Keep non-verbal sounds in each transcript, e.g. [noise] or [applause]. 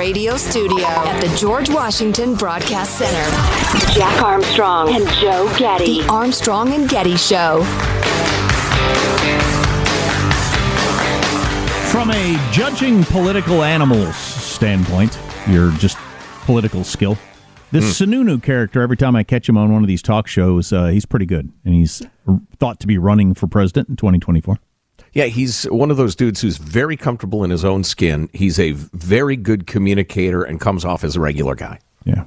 Radio Studio at the George Washington Broadcast Center, Jack Armstrong and Joe Getty. The Armstrong and Getty Show. From a judging political animals standpoint, your just political skill, this Hmm. Sununu character, every time I catch him on one of these talk shows, uh, he's pretty good. And he's thought to be running for president in 2024. Yeah, he's one of those dudes who's very comfortable in his own skin. He's a very good communicator and comes off as a regular guy. Yeah.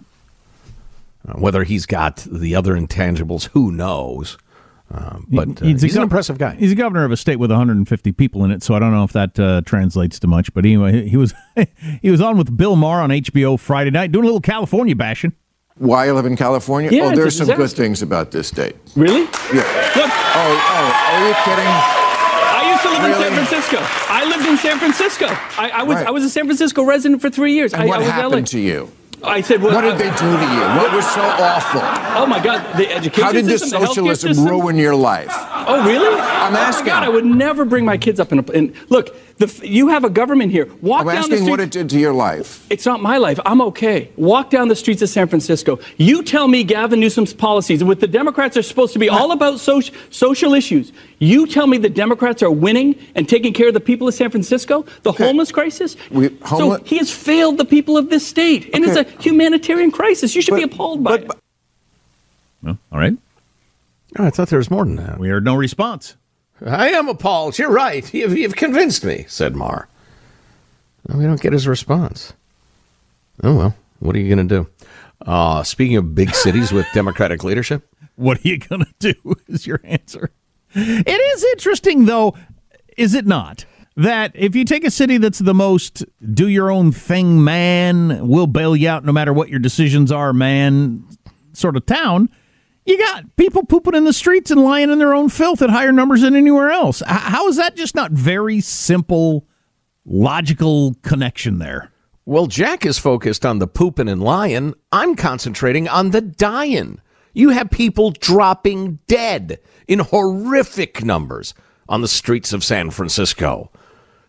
Uh, whether he's got the other intangibles, who knows? Um, but uh, He- he's, a an impressive guy. He's a governor of a state with 150 people in it, so I don't know if that uh, translates to much. But anyway, he was [laughs] he was on with Bill Maher on HBO Friday night doing a little California bashing. Why I live in California? Yeah, oh, there's some good things about this state. Really? Yeah. Oh, oh, are you kidding? I used to live in San Francisco. I lived in San Francisco. I, I was Right. I was a San Francisco resident for three years. And I, what I was happened to you? I said, well, What did they do to you? What was so awful? Oh my God, the education How did this system, socialism system. ruin your life? Oh, really? I'm Oh, asking. my God, I would never bring my kids up in a. In, look, the, you have a government here. Walk down the street. I'm down the asking street. what it did to your life. It's not my life. I'm okay. Walk down the streets of San Francisco. You tell me Gavin Newsom's policies, with the Democrats are supposed to be all about social, social issues. You tell me the Democrats are winning and taking care of the people of San Francisco, the homeless crisis. We- so he has failed the people of this state, and it's a humanitarian crisis. You should be appalled by it. Well, all right. Oh, I thought there was more than that. We heard no response. I am appalled. You're right. You've, you've convinced me, said Maher. No, we don't get his response. Oh, well, what are you going to do? Uh, speaking of big cities with [laughs] Democratic leadership, What are you going to do? [laughs] Is your answer. It is interesting, though, is it not? That if you take a city that's the most do your own thing, man, we'll bail you out no matter what your decisions are, man, sort of town, you got people pooping in the streets and lying in their own filth at higher numbers than anywhere else. How is that just not very simple, logical connection there? Well, Jack is focused on the pooping and lying. I'm concentrating on the dying. You have people dropping dead in horrific numbers on the streets of San Francisco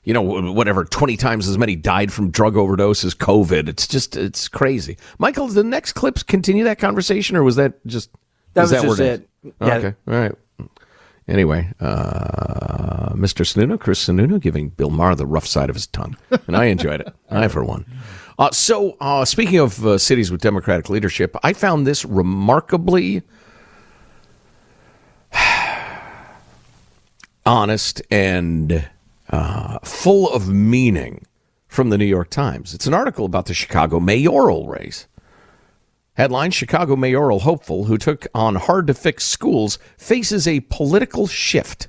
you know, whatever, 20 times as many died from drug overdose as COVID. It's just, it's crazy. Michael, the next clips continue that conversation, or was that just, that was that just it? it? Yeah. Okay. All right. Anyway, uh, Mr. Sununu, Chris Sununu, giving Bill Maher the rough side of his tongue. And I enjoyed it. [laughs] I, for one. Uh, so, uh, speaking of uh, cities with Democratic leadership, I found this remarkably [sighs] honest and uh, full of meaning from the New York Times. It's an article about the Chicago mayoral race. Headline Chicago mayoral hopeful who took on hard to fix schools faces a political shift.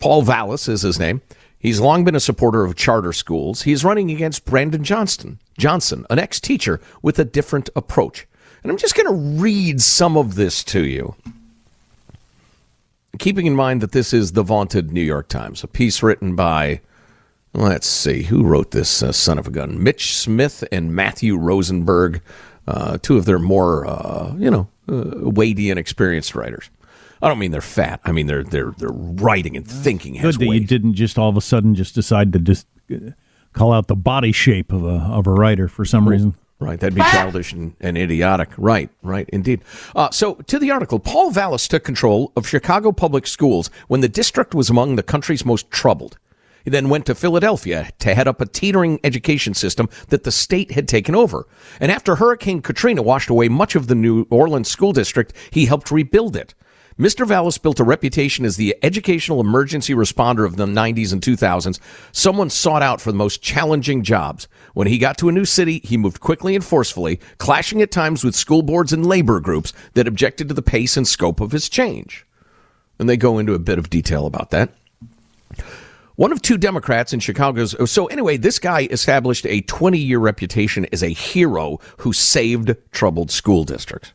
Paul Vallas is his name. He's long been a supporter of charter schools. He's running against Brandon Johnston, Johnson, an ex teacher with a different approach. And I'm just going to read some of this to you. Keeping in mind that this is the vaunted New York Times, a piece written by, let's see, who wrote this uh, son of a gun? Mitch Smith and Matthew Rosenberg, uh, two of their more, uh, you know, uh, weighty and experienced writers. I don't mean they're fat. I mean they're they're they're writing and thinking Good that weight. you didn't just all of a sudden just decide to just uh, call out the body shape of a of a writer for some reason. Right, that'd be childish and, and idiotic. Right, right, indeed. Uh, so, to the article, Paul Vallas took control of Chicago public schools when the district was among the country's most troubled. He then went to Philadelphia to head up a teetering education system that the state had taken over. And after Hurricane Katrina washed away much of the New Orleans school district, he helped rebuild it. Mr. Vallas built a reputation as the educational emergency responder of the 90s and 2000s, someone sought out for the most challenging jobs. When he got to a new city, he moved quickly and forcefully, clashing at times with school boards and labor groups that objected to the pace and scope of his change. And they go into a bit of detail about that. One of two Democrats in Chicago's. So, anyway, this guy established a 20 year reputation as a hero who saved troubled school districts.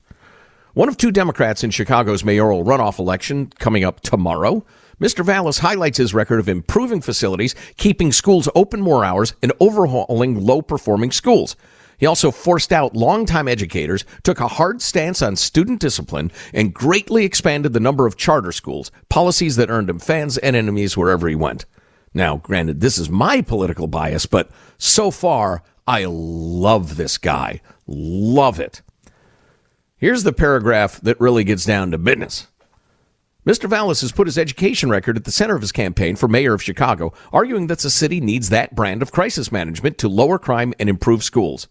One of two Democrats in Chicago's mayoral runoff election coming up tomorrow. Mr. Vallas highlights his record of improving facilities, keeping schools open more hours, and overhauling low performing schools. He also forced out longtime educators, took a hard stance on student discipline, and greatly expanded the number of charter schools, policies that earned him fans and enemies wherever he went. Now, granted, this is my political bias, but so far, I love this guy. Love it. Here's the paragraph that really gets down to business. Mr. Vallas has put his education record at the center of his campaign for mayor of Chicago, arguing that the city needs that brand of crisis management to lower crime and improve schools.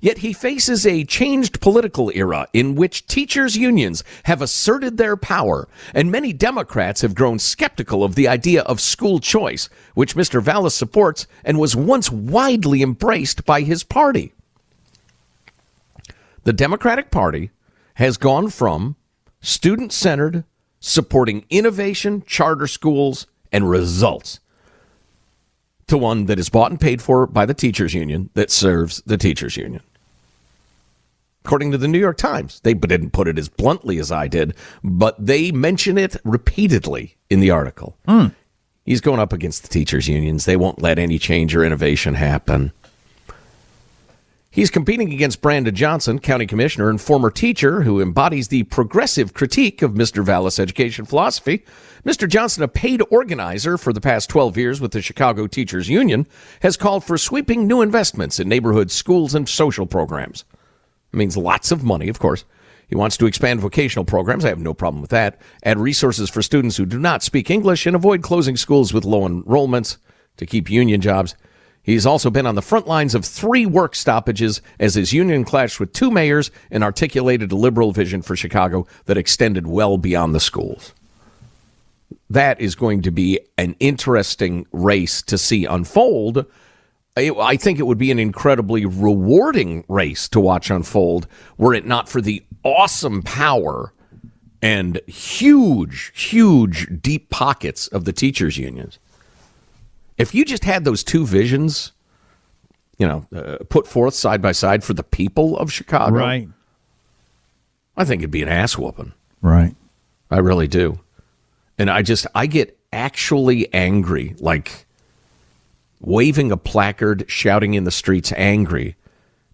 Yet he faces a changed political era in which teachers' unions have asserted their power, and many Democrats have grown skeptical of the idea of school choice, which Mr. Vallas supports and was once widely embraced by his party. The Democratic Party has gone from student centered, supporting innovation, charter schools, and results to one that is bought and paid for by the teachers union that serves the teachers union. According to the New York Times, they didn't put it as bluntly as I did, but they mention it repeatedly in the article. Hmm. He's going up against the teachers unions. They won't let any change or innovation happen. He's competing against Brandon Johnson, county commissioner and former teacher who embodies the progressive critique of Mr. Vallas' education philosophy. Mr. Johnson, a paid organizer for the past 12 years with the Chicago Teachers Union, has called for sweeping new investments in neighborhood schools and social programs. It means lots of money, of course. He wants to expand vocational programs. I have no problem with that. Add resources for students who do not speak English and avoid closing schools with low enrollments to keep union jobs. He's also been on the front lines of three work stoppages as his union clashed with two mayors and articulated a liberal vision for Chicago that extended well beyond the schools. That is going to be an interesting race to see unfold. I- think it would be an incredibly rewarding race to watch unfold were it not for the awesome power and huge, huge, deep pockets of the teachers' unions. If you just had those two visions, you know, uh, put forth side by side for the people of Chicago, Right. I think it'd be an ass whooping. Right. I really do. And I just, I get actually angry, like waving a placard, shouting in the streets, angry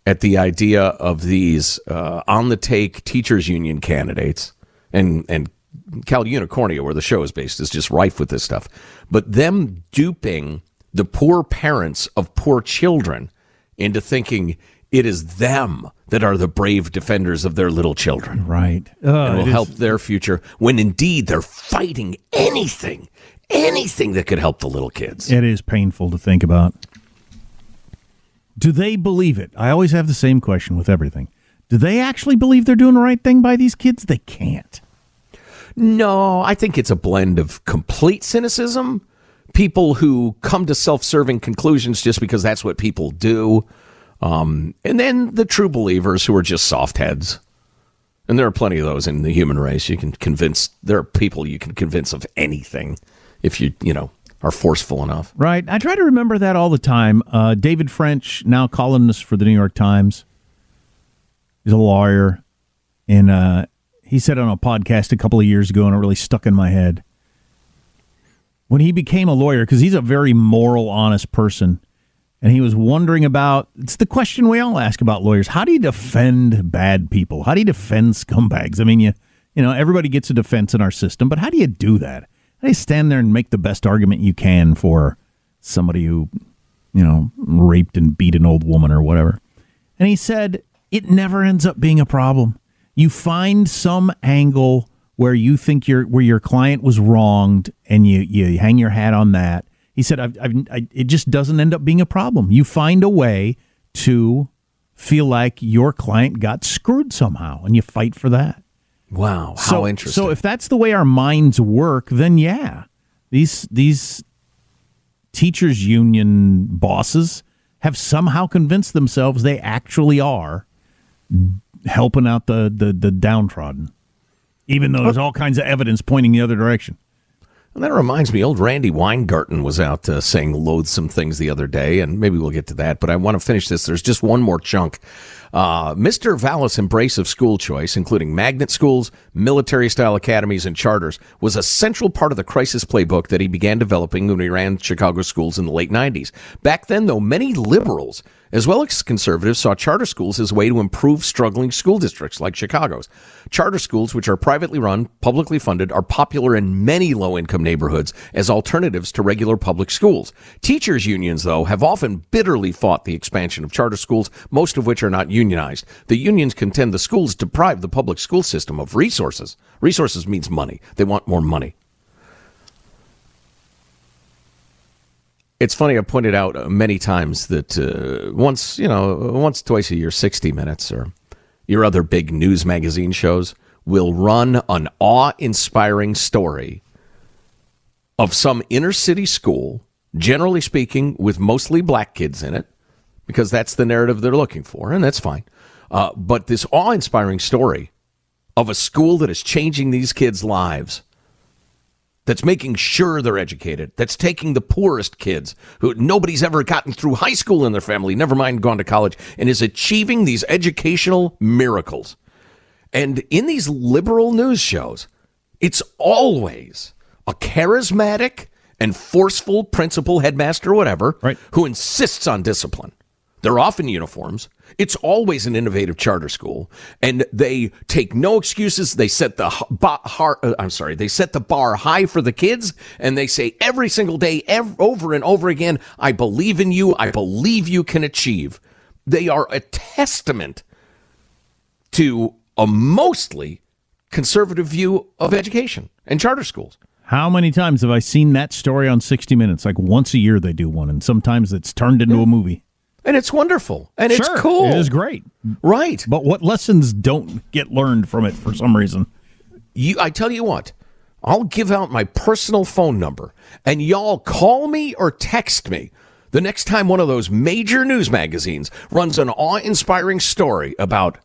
at the idea of these uh, on the take teachers union candidates and, and Cal Unicornia, where the show is based, is just rife with this stuff. But them duping the poor parents of poor children into thinking it is them that are the brave defenders of their little children Right. Uh, and will it is- help their future when indeed they're fighting anything, anything that could help the little kids. It is painful to think about. Do they believe it? I always have the same question with everything. Do they actually believe they're doing the right thing by these kids? They can't. No, I think it's a blend of complete cynicism, people who come to self-serving conclusions just because that's what people do, um, and then the true believers who are just soft heads. And there are plenty of those in the human race. You can convince there are people you can convince of anything if you you know are forceful enough. Right. I try to remember that all the time. Uh, David French, now columnist for the New York Times, he's a lawyer, and uh, he said on a podcast a couple of years ago, and it really stuck in my head. When he became a lawyer, because he's a very moral, honest person, and he was wondering about it's the question we all ask about lawyers: How do you defend bad people? How do you defend scumbags? I mean, you you know everybody gets a defense in our system, but how do you do that? You stand there and make the best argument you can for somebody who you know raped and beat an old woman or whatever? And he said it never ends up being a problem. You find some angle where you think your where your client was wronged, and you you hang your hat on that. He said, I've, I've, I, "It just doesn't end up being a problem. You find a way to feel like your client got screwed somehow, and you fight for that." Wow, how so, interesting. So if that's the way our minds work, then yeah, these these teachers union bosses have somehow convinced themselves they actually are helping out the the, the downtrodden, even though there's all kinds of evidence pointing the other direction. And that reminds me, old Randi Weingarten was out uh, saying loathsome things the other day, and maybe we'll get to that. But I want to finish this. There's just one more chunk. Uh, Mr. Vallas' embrace of school choice, including magnet schools, military style academies, and charters, was a central part of the crisis playbook that he began developing when he ran Chicago schools in the late 90s. Back then, though, many liberals as well as conservatives saw charter schools as a way to improve struggling school districts like Chicago's. Charter schools, which are privately run, publicly funded, are popular in many low income neighborhoods as alternatives to regular public schools. Teachers' unions, though, have often bitterly fought the expansion of charter schools, most of which are not unionized. The unions contend the schools deprive the public school system of resources. Resources means money. They want more money. It's funny. I pointed out uh, many times that uh, once, you know, once, twice a year, 60 Minutes or your other big news magazine shows will run an awe inspiring story of some inner city school, generally speaking, with mostly black kids in it, because that's the narrative they're looking for, and that's fine. Uh, but this awe inspiring story of a school that is changing these kids' lives that's making sure they're educated, that's taking the poorest kids who nobody's ever gotten through high school in their family, never mind gone to college, and is achieving these educational miracles. And in these liberal news shows, it's always a charismatic and forceful principal, headmaster, whatever, right. who insists on discipline. They're often uniforms. It's always an innovative charter school, and they take no excuses. They set the bar, uh, I'm sorry, they set the bar high for the kids, and they say every single day, over and over again, "I believe in you. I believe you can achieve." They are a testament to a mostly conservative view of education and charter schools. How many times have I seen that story on 60 Minutes? Like once a year they do one, and sometimes it's turned into a movie. And it's wonderful. And sure, it's cool. It is great. Right. But what lessons don't get learned from it for some reason? You I tell you what, I'll give out my personal phone number and y'all call me or text me the next time one of those major news magazines runs an awe-inspiring story about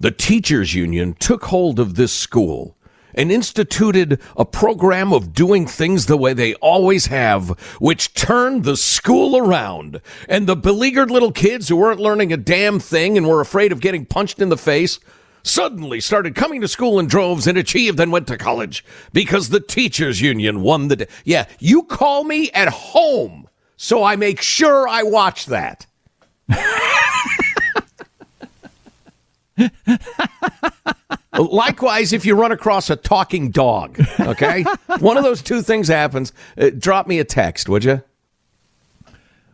the teachers union took hold of this school and instituted a program of doing things the way they always have, which turned the school around. And the beleaguered little kids who weren't learning a damn thing and were afraid of getting punched in the face suddenly started coming to school in droves and achieved and went to college because the teachers union won the day. Yeah, you call me at home so I make sure I watch that. [laughs] Likewise, if you run across a talking dog, okay? [laughs] One of those two things happens. Uh, drop me a text, would you?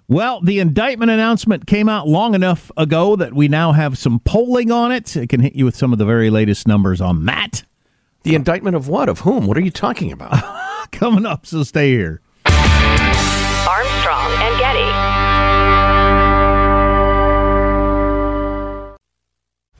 Well, the indictment announcement came out long enough ago that we now have some polling on it. It can hit you with some of the very latest numbers on that. The indictment of what? Of whom? What are you talking about? [laughs] Coming up, so stay here. Armstrong and Getty.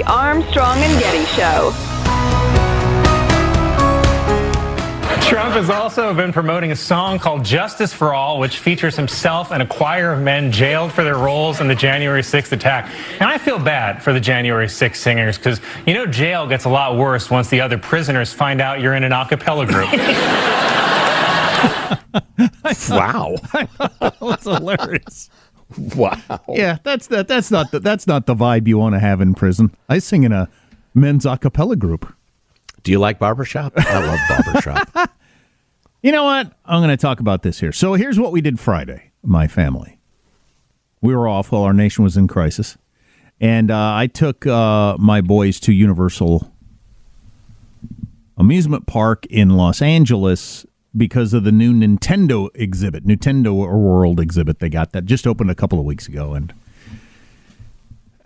The Armstrong and Getty Show. Trump has also been promoting a song called Justice for All, which features himself and a choir of men jailed for their roles in the January 6th attack. And I feel bad for the January 6th singers because, you know, jail gets a lot worse once the other prisoners find out you're in an a cappella group. [laughs] wow. [laughs] that was hilarious. [laughs] Wow. Yeah, that's that. That's not the, that's not the vibe you want to have in prison. I sing in a men's a cappella group. Do you like barbershop? I love barbershop. [laughs] You know what? I'm going to talk about this here. So here's what we did Friday. My family, we were off while our nation was in crisis, and uh, I took uh, my boys to Universal amusement park in Los Angeles because of the new Nintendo exhibit, Nintendo World exhibit. They got that just opened a couple of weeks ago, and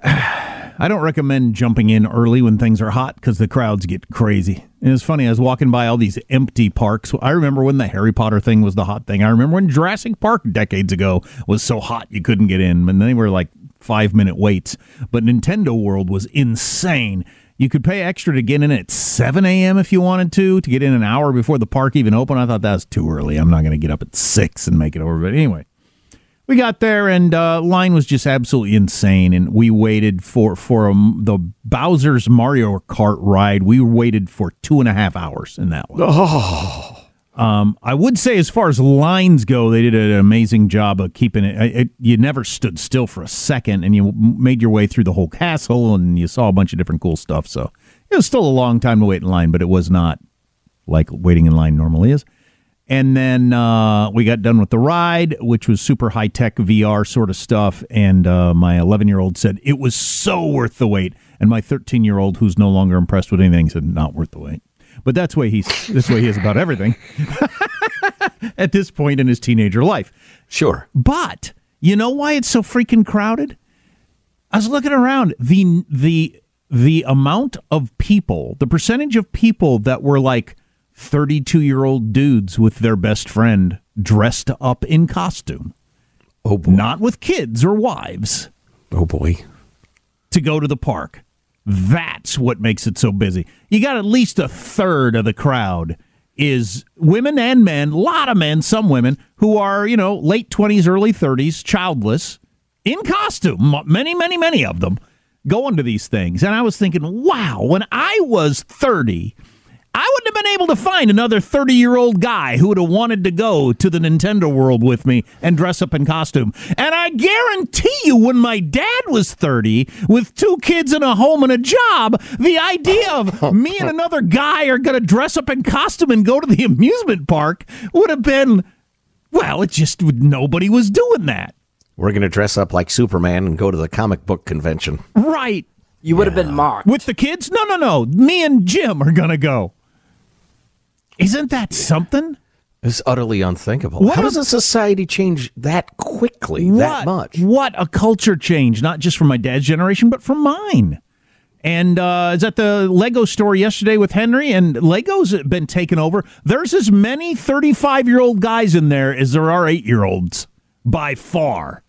[sighs] I don't recommend jumping in early when things are hot because the crowds get crazy. And it's funny, I was walking by all these empty parks. I remember when the Harry Potter thing was the hot thing. I remember when Jurassic Park decades ago was so hot you couldn't get in, and they were like five minute waits. But Nintendo World was insane. You could pay extra to get in at 7 a.m. if you wanted to, to get in an hour before the park even opened. I thought that was too early. I'm not going to get up at 6 and make it over. But anyway, we got there and uh, line was just absolutely insane. And we waited for, for um, the Bowser's Mario Kart ride. We waited for two and a half hours in that one. Oh. Um, I would say, as far as lines go, they did an amazing job of keeping it, it, You never stood still for a second, and you made your way through the whole castle, and you saw a bunch of different cool stuff. So it was still a long time to wait in line, but it was not like waiting in line normally is. And then uh, we got done with the ride, which was super high tech VR sort of stuff. And uh, my 11 year old said it was so worth the wait. And my 13 year old, who's no longer impressed with anything, said not worth the wait. But that's way he's this way he is about everything [laughs] at this point in his teenager life. Sure. But you know why it's so freaking crowded? I was looking around the the the amount of people, the percentage of people that were like 32 year old dudes with their best friend dressed up in costume. Oh boy. Not with kids or wives. Oh boy. To go to the park. That's what makes it so busy. You got at least a third of the crowd is women and men, a lot of men, some women who are, you know, late 20s, early 30s, childless, in costume, many, many, many of them going to these things. And I was thinking, wow, when I was 30, I wouldn't have been able to find another 30 year old guy who would have wanted to go to the Nintendo world with me and dress up in costume. And I guarantee you, when my dad was 30 with two kids and a home and a job, the idea of me and another guy are going to dress up in costume and go to the [laughs] amusement park would have been, well, it just nobody was doing that. We're going to dress up like Superman and go to the comic book convention. Right. You would have been mocked. With the kids? No, no, no. Me and Jim are going to go. Isn't that something? It's utterly unthinkable. What How does a society change that quickly, what, that much? What a culture change, not just from my dad's generation, but from mine. And uh, I was at the Lego store yesterday with Henry, and Lego's been taken over. There's as many 35 year old guys in there as there are eight year olds, by far.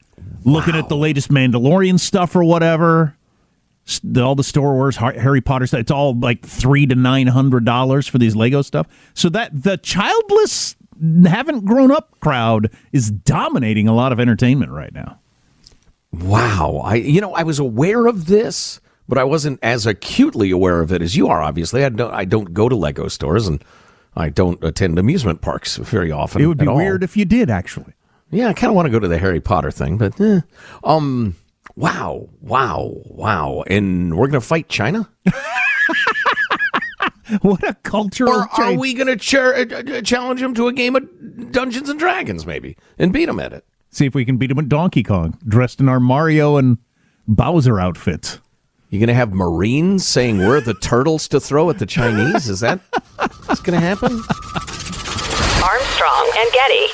Looking at the latest Mandalorian stuff or whatever. The- All the Star Wars, Harry Potter stuff. It's all like three to nine hundred dollars for these Lego stuff. So that the childless, haven't grown up crowd is dominating a lot of entertainment right now. Wow. I you know, I was aware of this, but I wasn't as acutely aware of it as you are, obviously. I don't I don't go to Lego stores and I don't attend amusement parks very often. It would be at all. weird if you did, actually. Yeah, I kind of want to go to the Harry Potter thing, but eh. um wow, wow, wow. And we're going to fight China? [laughs] What a cultural Or are change. we going to ch- uh, challenge them to a game of Dungeons and Dragons maybe and beat them at it? See if we can beat him at Donkey Kong, dressed in our Mario and Bowser outfits. You're going to have Marines saying we're the turtles to throw at the Chinese? Is that what's going to happen? Armstrong and Getty.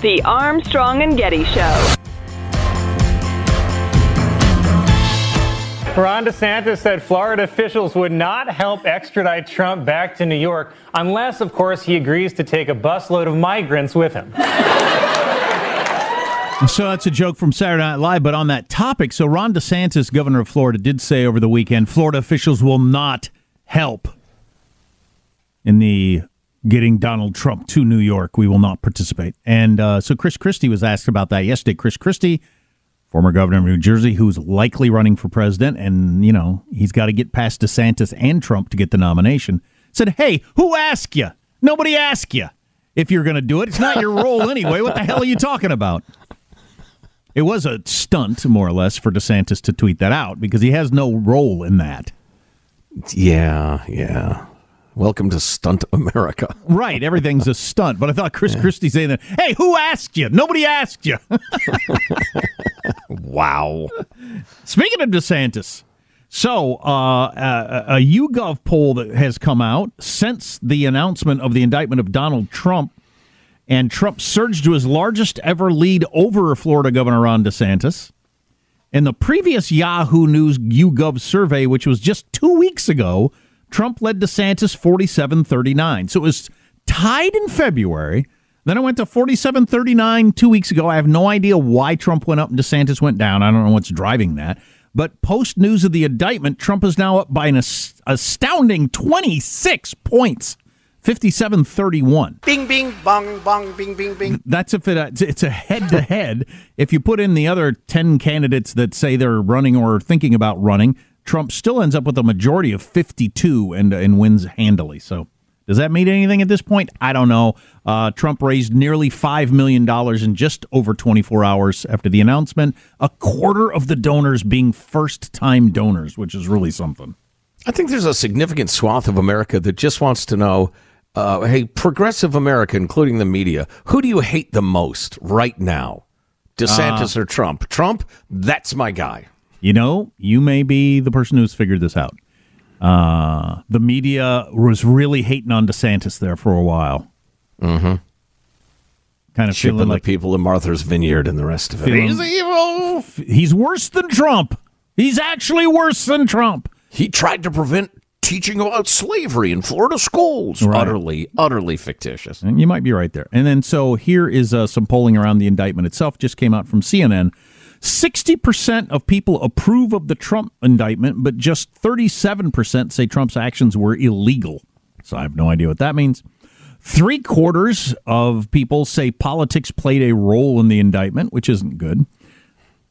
The Armstrong and Getty Show. Ron DeSantis said Florida officials would not help extradite Trump back to New York unless, of course, he agrees to take a busload of migrants with him. [laughs] So that's a joke from Saturday Night Live. But on that topic, so Ron DeSantis, governor of Florida, did say over the weekend Florida officials will not help in the getting Donald Trump to New York. We will not participate. And uh, so Chris Christie was asked about that yesterday. Chris Christie, former governor of New Jersey, who's likely running for president, and, you know, he's got to get past DeSantis and Trump to get the nomination, said, Hey, who asked you? Nobody asked you if you're going to do it. It's not your role anyway. What the hell are you talking about? It was a stunt, more or less, for DeSantis to tweet that out because he has no role in that. Yeah, yeah. Welcome to Stunt America. [laughs] Right, everything's a stunt. But I thought Chris Christie saying that, hey, who asked you? Nobody asked you. [laughs] Wow. Speaking of DeSantis, so uh, a, a YouGov poll that has come out since the announcement of the indictment of Donald Trump, and Trump surged to his largest ever lead over Florida Governor Ron DeSantis. In the previous Yahoo News YouGov survey, which was just two weeks ago, Trump led DeSantis 47 39. So it was tied in February. Then it went to 47 39 two weeks ago. I have no idea why Trump went up and DeSantis went down. I don't know what's driving that. But post news of the indictment, Trump is now up by an astounding 26 points, 57 31. Bing, bing, bong, bong, bing, bing, bing. That's if it, it's a head to head. If you put in the other 10 candidates that say they're running or thinking about running, Trump still ends up with a majority of 52 and, and wins handily. So does that mean anything at this point? I don't know. Uh, Trump raised nearly $5 million in just over 24 hours after the announcement, a quarter of the donors being first time donors, which is really something. I think there's a significant swath of America that just wants to know uh, hey, progressive America, including the media, who do you hate the most right now? DeSantis Uh, or Trump? Trump, that's my guy. You know, you may be the person who's figured this out. Uh, the media was really hating on DeSantis there for a while. Mm-hmm. Kind of Shipping feeling the people in Martha's Vineyard and the rest of it. He's evil. he's worse than Trump. He's actually worse than Trump. He tried to prevent teaching about slavery in Florida schools. Right. Utterly, utterly fictitious. And you might be right there. And then, so here is uh, some polling around the indictment itself. Just came out from CNN. 60% of people approve of the Trump indictment, but just 37% say Trump's actions were illegal. So I have no idea what that means. Three quarters of people say politics played a role in the indictment, which isn't good.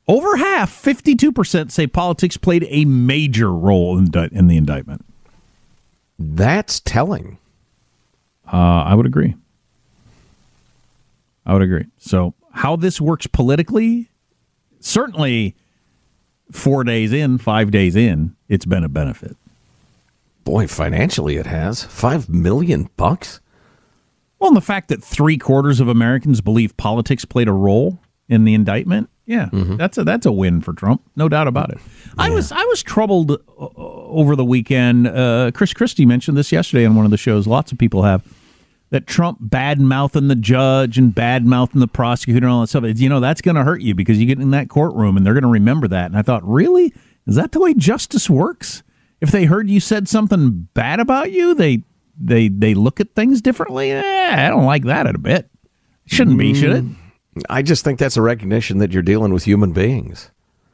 Over half, 52%, say politics played a major role in, in the indictment. That's telling. Uh, I would agree. I would agree. So, how this works politically, certainly four days in, five days in, it's been a benefit. Boy, financially it has. Five million bucks? Well, and the fact that three quarters of Americans believe politics played a role in the indictment, yeah, that's a that's a win for Trump, no doubt about it. I was I was troubled uh, over the weekend. Uh, Chris Christie mentioned this yesterday on one of the shows. Lots of people have that Trump bad mouthing the judge and bad mouthing the prosecutor and all that stuff. You know that's going to hurt you because you get in that courtroom and they're going to remember that. And I thought, really, is that the way justice works? If they heard you said something bad about you, they they they look at things differently. Eh, I don't like that a bit. Shouldn't be, should it? I just think that's a recognition that you're dealing with human beings.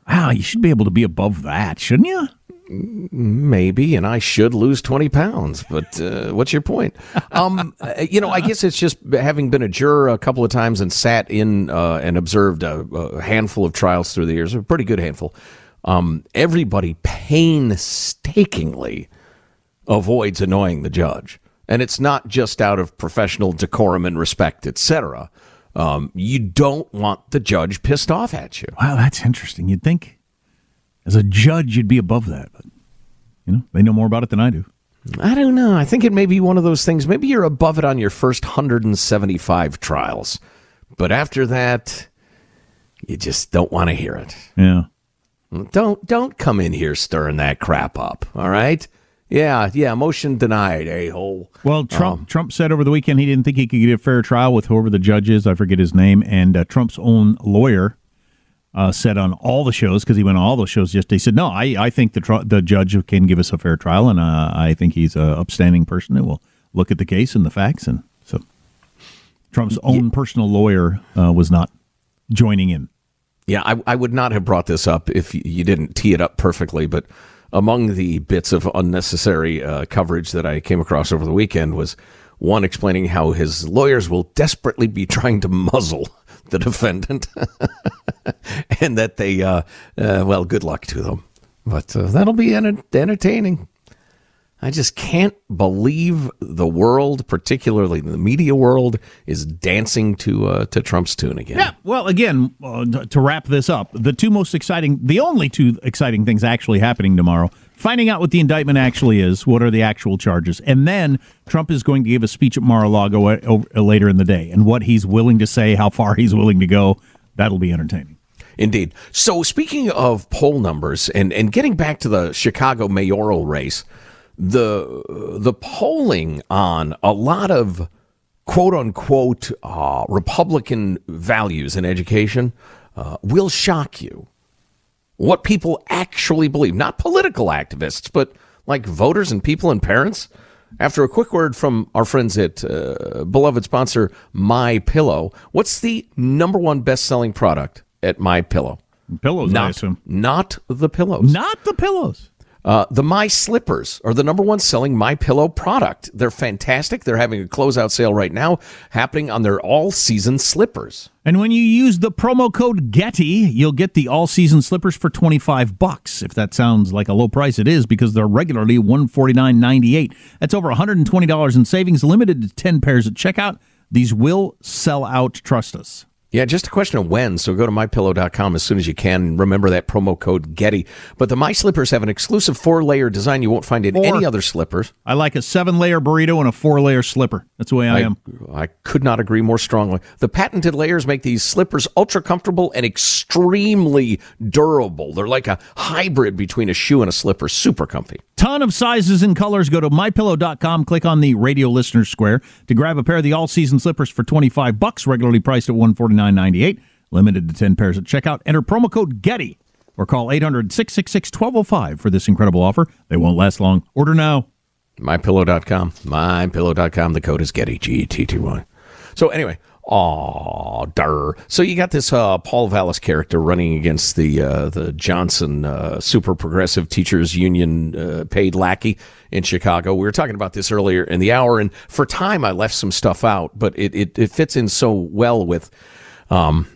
Wow, you should be able to be above that, shouldn't you? Maybe, and I should lose 20 pounds, but uh, [laughs] what's your point? Um, uh, you know, I guess it's just having been a juror a couple of times and sat in uh, and observed a, a handful of trials through the years, a pretty good handful. Um, everybody painstakingly avoids annoying the judge. And it's not just out of professional decorum and respect, etc. Um, you don't want the judge pissed off at you. Wow, that's interesting. You'd think as a judge you'd be above that, but you know, they know more about it than I do. I don't know. I think it may be one of those things. Maybe you're above it on your first 175 trials, but after that, you just don't want to hear it. Yeah. Don't don't come in here stirring that crap up. All right. Yeah, yeah. Motion denied. A hole. Well, Trump Trump said over the weekend he didn't think he could get a fair trial with whoever the judge is. I forget his name. And uh, Trump's own lawyer uh, said on all the shows because he went on all those shows yesterday. He said, "No, I, I think the tr- the judge can give us a fair trial, and uh, I think he's a upstanding person that will look at the case and the facts." And so, Trump's own personal lawyer uh, was not joining in. Yeah, I, I would not have brought this up if you didn't tee it up perfectly. But among the bits of unnecessary uh, coverage that I came across over the weekend was one explaining how his lawyers will desperately be trying to muzzle the defendant, [laughs] and that they, uh, uh, well, good luck to them. But uh, that'll be enter- entertaining. I just can't believe the world, particularly the media world, is dancing to uh, to Trump's tune again. Yeah. Well, again, uh, to wrap this up, the two most exciting, the only two exciting things actually happening tomorrow, finding out what the indictment actually is, what are the actual charges, and then Trump is going to give a speech at Mar-a-Lago uh, o- later in the day, and what he's willing to say, how far [laughs] he's willing to go, that'll be entertaining. Indeed. So speaking of poll numbers and, and getting back to the Chicago mayoral race, the the polling on a lot of quote unquote uh, Republican values in education uh, will shock you. What people actually believe, not political activists, but like voters and people and parents. After a quick word from our friends at uh, beloved sponsor My Pillow, what's the number one best selling product at My Pillow? Pillows, not, I assume. Not the pillows. Not the pillows. Uh, the My Slippers are the number one selling My Pillow product. They're fantastic. They're having a closeout sale right now, happening on their all-season slippers. And when you use the promo code Getty, you'll get the all-season slippers for 25 bucks. If that sounds like a low price, it is because they're regularly 149.98. That's over $120 in savings, limited to 10 pairs at checkout. These will sell out, trust us. Yeah, just a question of when. So go to mypillow.com as soon as you can. Remember that promo code Getty. But the My Slippers have an exclusive four layer design you won't find in Four. any other slippers. I like a seven-layer burrito and a four-layer slipper. That's the way I, am. I could not agree more strongly. The patented layers make these slippers ultra comfortable and extremely durable. They're like a hybrid between a shoe and a slipper. Super comfy. Ton of sizes and colors. Go to mypillow.com, click on the radio listener square to grab a pair of the all-season slippers for 25 bucks, regularly priced at 149.98, limited to 10 pairs at checkout. Enter promo code GETTY or call 800-666-1205 for this incredible offer. They won't last long. Order now. mypillow.com. Mypillow.com. The code is Getty, G E T T Y. So anyway, aw, der. So you got this uh, Paul Vallas character running against the uh, the Johnson uh, Super Progressive Teachers Union uh, paid lackey in Chicago. We were talking about this earlier in the hour, and for time I left some stuff out, but it it, it fits in so well with. Um,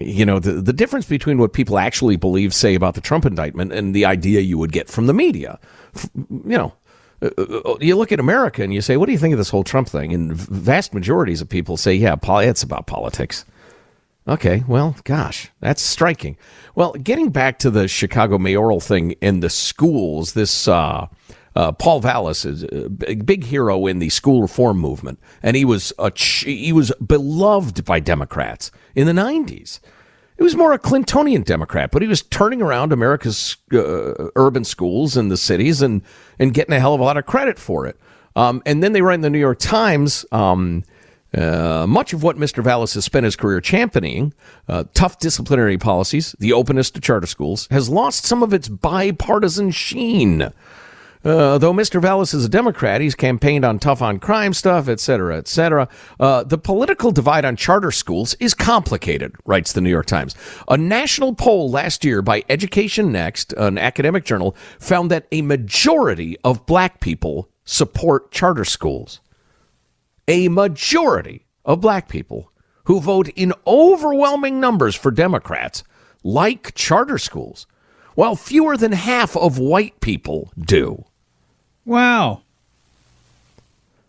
you know the the difference between what people actually believe say about the Trump indictment and the idea you would get from the media. You know, you look at America and you say, "What do you think of this whole Trump thing?" And vast majorities of people say, "Yeah, it's about politics." Okay, well, gosh, that's striking. Well, getting back to the Chicago mayoral thing in the schools, this uh, uh, Paul Vallas is a big, big hero in the school reform movement, and he was a he was beloved by Democrats in the '90s. He was more a Clintonian Democrat, but he was turning around America's uh, urban schools and the cities and and getting a hell of a lot of credit for it. Um, and then they write in the New York Times. Um, uh, much of what Mr. Vallas has spent his career championing, uh, tough disciplinary policies, the openness to charter schools, has lost some of its bipartisan sheen. Uh, though Mr. Vallas is a Democrat, he's campaigned on tough on crime stuff, etc., cetera, et cetera. Uh, the political divide on charter schools is complicated, writes the New York Times. A national poll last year by Education Next, an academic journal, found that a majority of black people support charter schools a majority of black people who vote in overwhelming numbers for Democrats like charter schools, while fewer than half of white people do. Wow.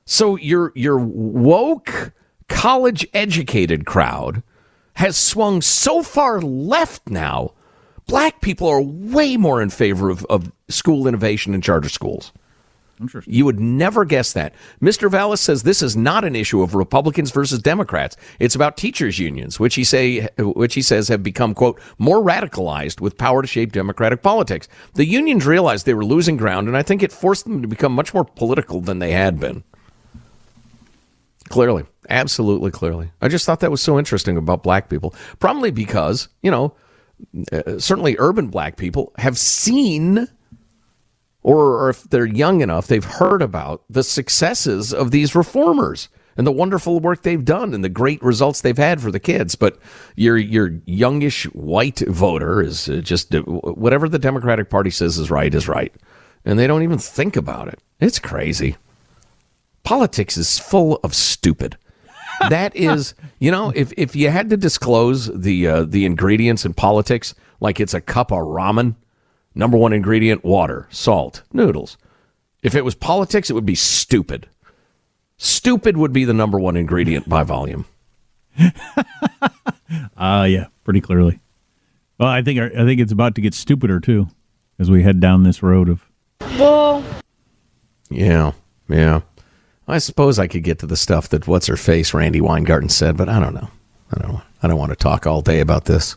So your your woke college educated crowd has swung so far left now. Black people are way more in favor of, of school innovation and charter schools. You would never guess that. Mr. Vallas says this is not an issue of Republicans versus Democrats. It's about teachers unions, which he say which he says have become quote more radicalized with power to shape democratic politics. The unions realized they were losing ground and I think it forced them to become much more political than they had been. Clearly, absolutely clearly. I just thought that was so interesting about black people. Probably because, you know, uh, certainly urban black people have seen or, or if they're young enough, they've heard about the successes of these reformers and the wonderful work they've done and the great results they've had for the kids. But your your youngish white voter is uh, just uh, whatever the Democratic Party says is right is right, and they don't even think about it. It's crazy. Politics is full of stupid. That [laughs] is, you know, if if you had to disclose the uh, the ingredients in politics, like it's a cup of ramen, Number one ingredient water, salt, noodles. If it was politics, it would be stupid. Stupid would be the number one ingredient by volume. Uh [laughs] yeah, pretty clearly. Well, I think I think it's about to get stupider too, as we head down this road of. Bull. Yeah, yeah. I suppose I could get to the stuff that what's her face Randi Weingarten said, but I don't know. I don't. I don't want to talk all day about this.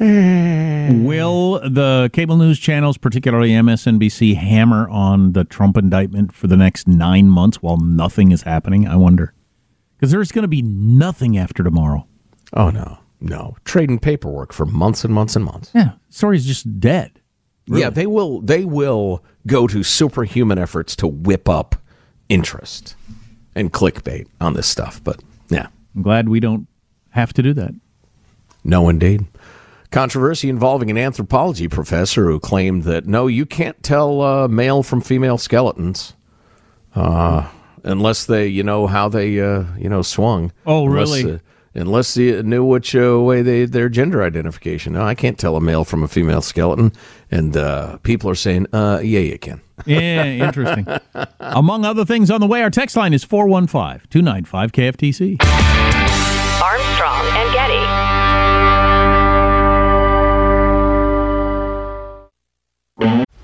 Hmm. Will the cable news channels, particularly MSNBC, hammer on the Trump indictment for the next nine months while nothing is happening? I wonder. Because there's going to be nothing after tomorrow. Oh, no. No. Trading paperwork for months and months and months. Yeah. Story's just dead. Yeah, they will they will go to superhuman efforts to whip up interest and clickbait on this stuff, but yeah. I'm glad we don't have to do that. No indeed. Controversy involving an anthropology professor who claimed that no, you can't tell uh, male from female skeletons uh, unless they, you know, how they, uh, you know, swung. Oh, Unless, really? uh, unless you knew which uh, way they their gender identification. No, I can't tell a male from a female skeleton. And uh, people are saying, uh, yeah, you can. Yeah, interesting. [laughs] Among other things on the way, our text line is 415 295 KFTC.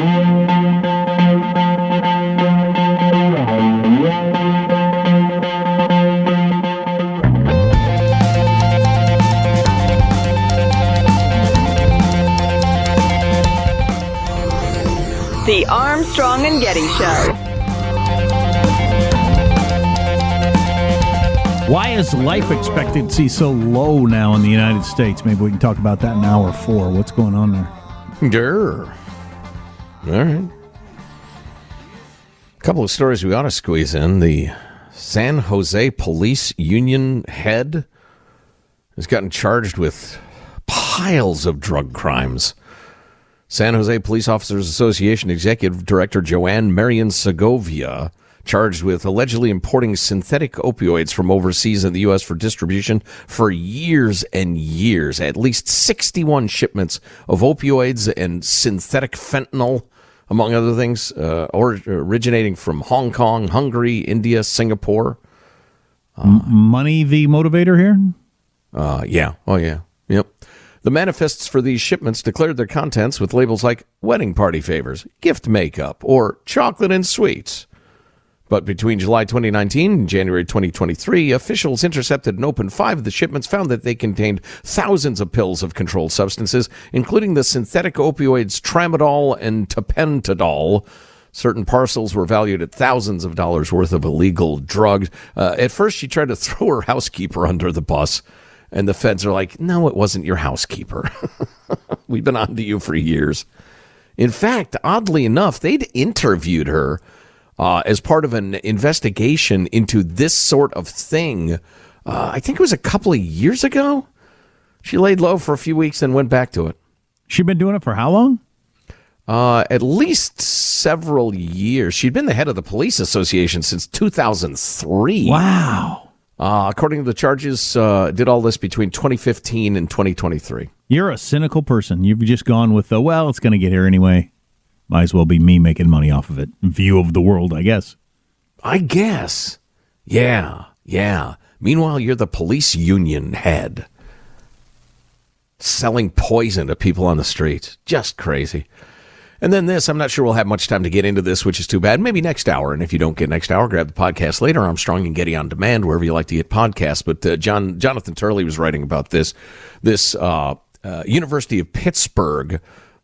The Armstrong and Getty Show. Why is life expectancy so low now in the United States? Maybe we can talk about that in hour four. What's going on there? Grr. All right. A couple of stories we ought to squeeze in. The San Jose Police Union head has gotten charged with piles of drug crimes. San Jose Police Officers Association Executive Director Joanne Marian Segovia charged with allegedly importing synthetic opioids from overseas in the U.S. for distribution for years and years. At least 61 shipments of opioids and synthetic fentanyl, among other things, uh, or originating from Hong Kong, Hungary, India, Singapore. M- money the motivator here? Uh, yeah. Oh, yeah. Yep. The manifests for these shipments declared their contents with labels like wedding party favors, gift makeup, or chocolate and sweets. But between July 2019 and January 2023, officials intercepted and opened five of the shipments, found that they contained thousands of pills of controlled substances, including the synthetic opioids tramadol and tapentadol. Certain parcels were valued at thousands of dollars worth of illegal drugs. Uh, at first, she tried to [laughs] throw her housekeeper under the bus, and the feds are like, no, it wasn't your housekeeper. [laughs] We've been on to you for years. In fact, oddly enough, they'd interviewed her uh, as part of an investigation into this sort of thing. Uh, I think it was a couple of years ago. She laid low for a few weeks and went back to it. She been doing it for how long? Uh, at least several years. She'd been the head of the police association since 2003. Wow. Uh, according to the charges, uh, did all this between 2015 and 2023. You're a cynical person. You've just gone with the, well, it's going to get here anyway. Might as well be me making money off of it. View of the world, I guess. I guess. Yeah, yeah. Meanwhile, you're the police union head. Selling poison to people on the streets. Just crazy. And then this, I'm not sure we'll have much time to get into this, which is too bad. Maybe next hour. And if you don't get next hour, grab the podcast later. Armstrong and Getty on demand, wherever you like to get podcasts. But uh, John Jonathan Turley was writing about this. This uh, uh, University of Pittsburgh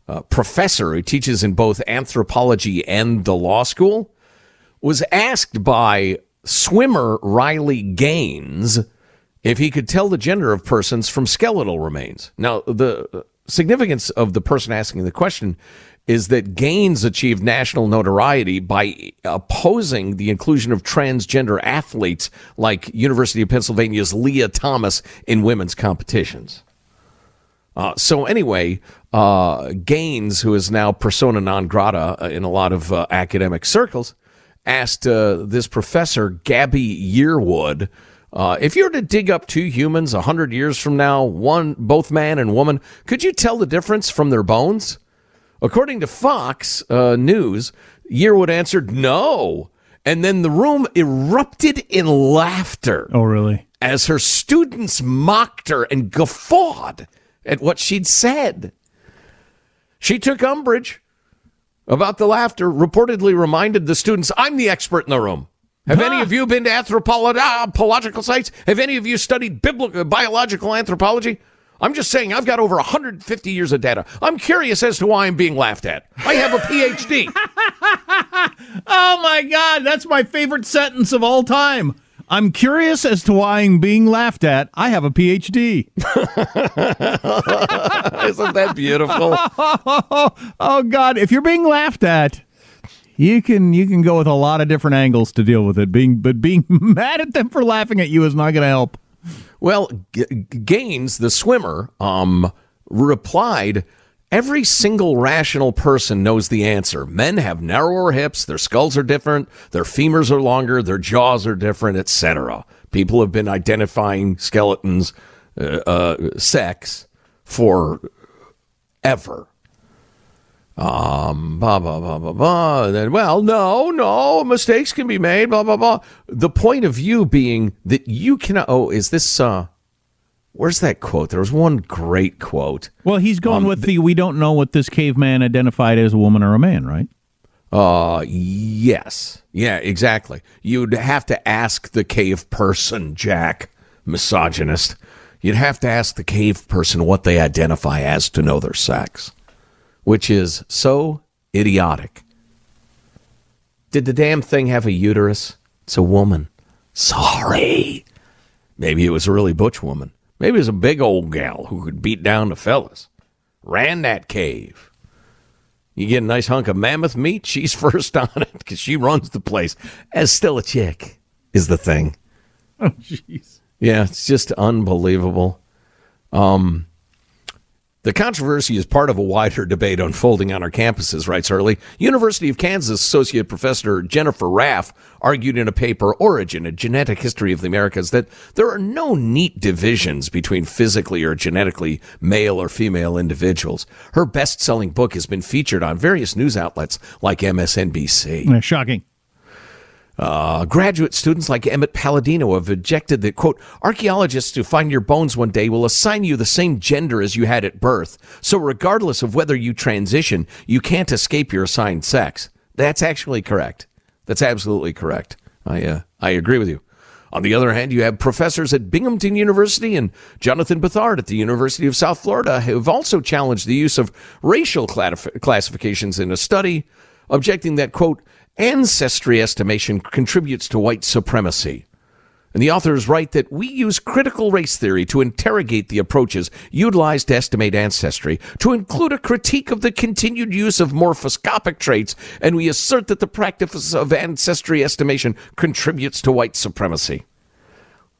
uh, professor who teaches in both anthropology and the law school was asked by swimmer Riley Gaines if he could tell the gender of persons from skeletal remains. Now, the significance of the person asking the question is that Gaines achieved national notoriety by opposing the inclusion of transgender athletes like University of Pennsylvania's Lia Thomas in women's competitions. Uh, so anyway, uh, Gaines, who is now persona non grata uh, in a lot of uh, academic circles, asked uh, this professor Gabby Yearwood uh, if you were to dig up two humans a hundred years from now, one both man and woman, could you tell the difference from their bones? According to Fox News, Yearwood answered no, and then the room erupted in laughter. Oh, really? As her students mocked her and guffawed at what she'd said. She took umbrage about the laughter, reportedly reminded the students, I'm the expert in the room. Have any ah. of you been to anthropological uh, sites? Have any of you studied biblical uh, biological anthropology? I'm just saying I've got over 150 years of data. I'm curious as to why I'm being laughed at. I have a PhD. [laughs] oh my god, that's my favorite sentence of all time. I'm curious as to why I'm being laughed at. I have a PhD. [laughs] Isn't that beautiful? [laughs] oh God! If you're being laughed at, you can you can go with a lot of different angles to deal with it. Being but being [laughs] mad at them for laughing at you is not going to help. Well, G- Gaines, the swimmer, um, replied. Every single rational person knows the answer. Men have narrower hips, their skulls are different, their femurs are longer, their jaws are different, etc. People have been identifying skeletons, uh, uh, sex for ever. Um, blah, blah, blah, blah, blah. And then, well, no, no, mistakes can be made, blah, blah, blah. The point of view being that you cannot, oh, is this, uh, Where's that quote? There was one great quote. Well, he's going um, with the we don't know what this caveman identified as a woman or a man, right? Uh yes. Yeah, exactly. You'd have to ask the cave person, Jack, misogynist. You'd have to ask the cave person what they identify as to know their sex, which is so idiotic. Did the damn thing have a uterus? It's a woman. Sorry. Maybe it was a really butch woman. Maybe it's a big old gal who could beat down the fellas. Ran that cave. You get a nice hunk of mammoth meat, she's [laughs] first on it because she runs the place. As still a chick is the thing. Oh, jeez. Yeah, it's just unbelievable. Um, the controversy is part of a wider debate unfolding on our campuses, writes Turley. University of Kansas Associate Professor Jennifer Raff argued in a paper, Origin, A Genetic History of the Americas, that there are no neat divisions between physically or genetically male or female individuals. Her best selling book has been featured on various news outlets like MSNBC. shocking. Uh, graduate students like Emmett Palladino have objected that, quote, archaeologists who find your bones one day will assign you the same gender as you had at birth. So, regardless of whether you transition, you can't escape your assigned sex. That's actually correct. That's absolutely correct. I, uh, I agree with you. On the other hand, you have professors at Binghamton University and Jonathan Bethard at the University of South Florida have also challenged the use of racial classifications in a study, objecting that, quote, ancestry estimation contributes to white supremacy. And the authors write that we use critical race theory to interrogate the approaches utilized to estimate ancestry, to include a critique of the continued use of morphoscopic traits, and we assert that the practice of ancestry estimation contributes to white supremacy.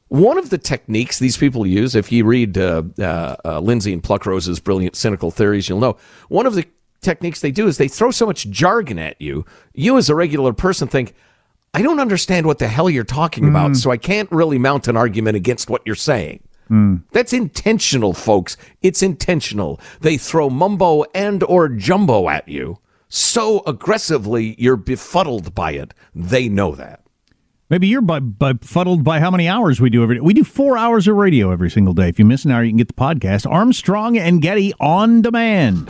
One of the techniques these people use, if you read uh, uh, uh, Lindsay and Pluckrose's brilliant cynical theories, you'll know one of the techniques they do is they throw so much jargon at you. You, as a regular person, think, I don't understand what the hell you're talking mm. about, so I can't really mount an argument against what you're saying. Mm. That's intentional, folks. It's intentional. They throw mumbo and or jumbo at you so aggressively you're befuddled by it. They know that. Maybe you're befuddled by how many hours we do every day. We do four hours of radio every single day. If you miss an hour, you can get the podcast Armstrong and Getty on demand.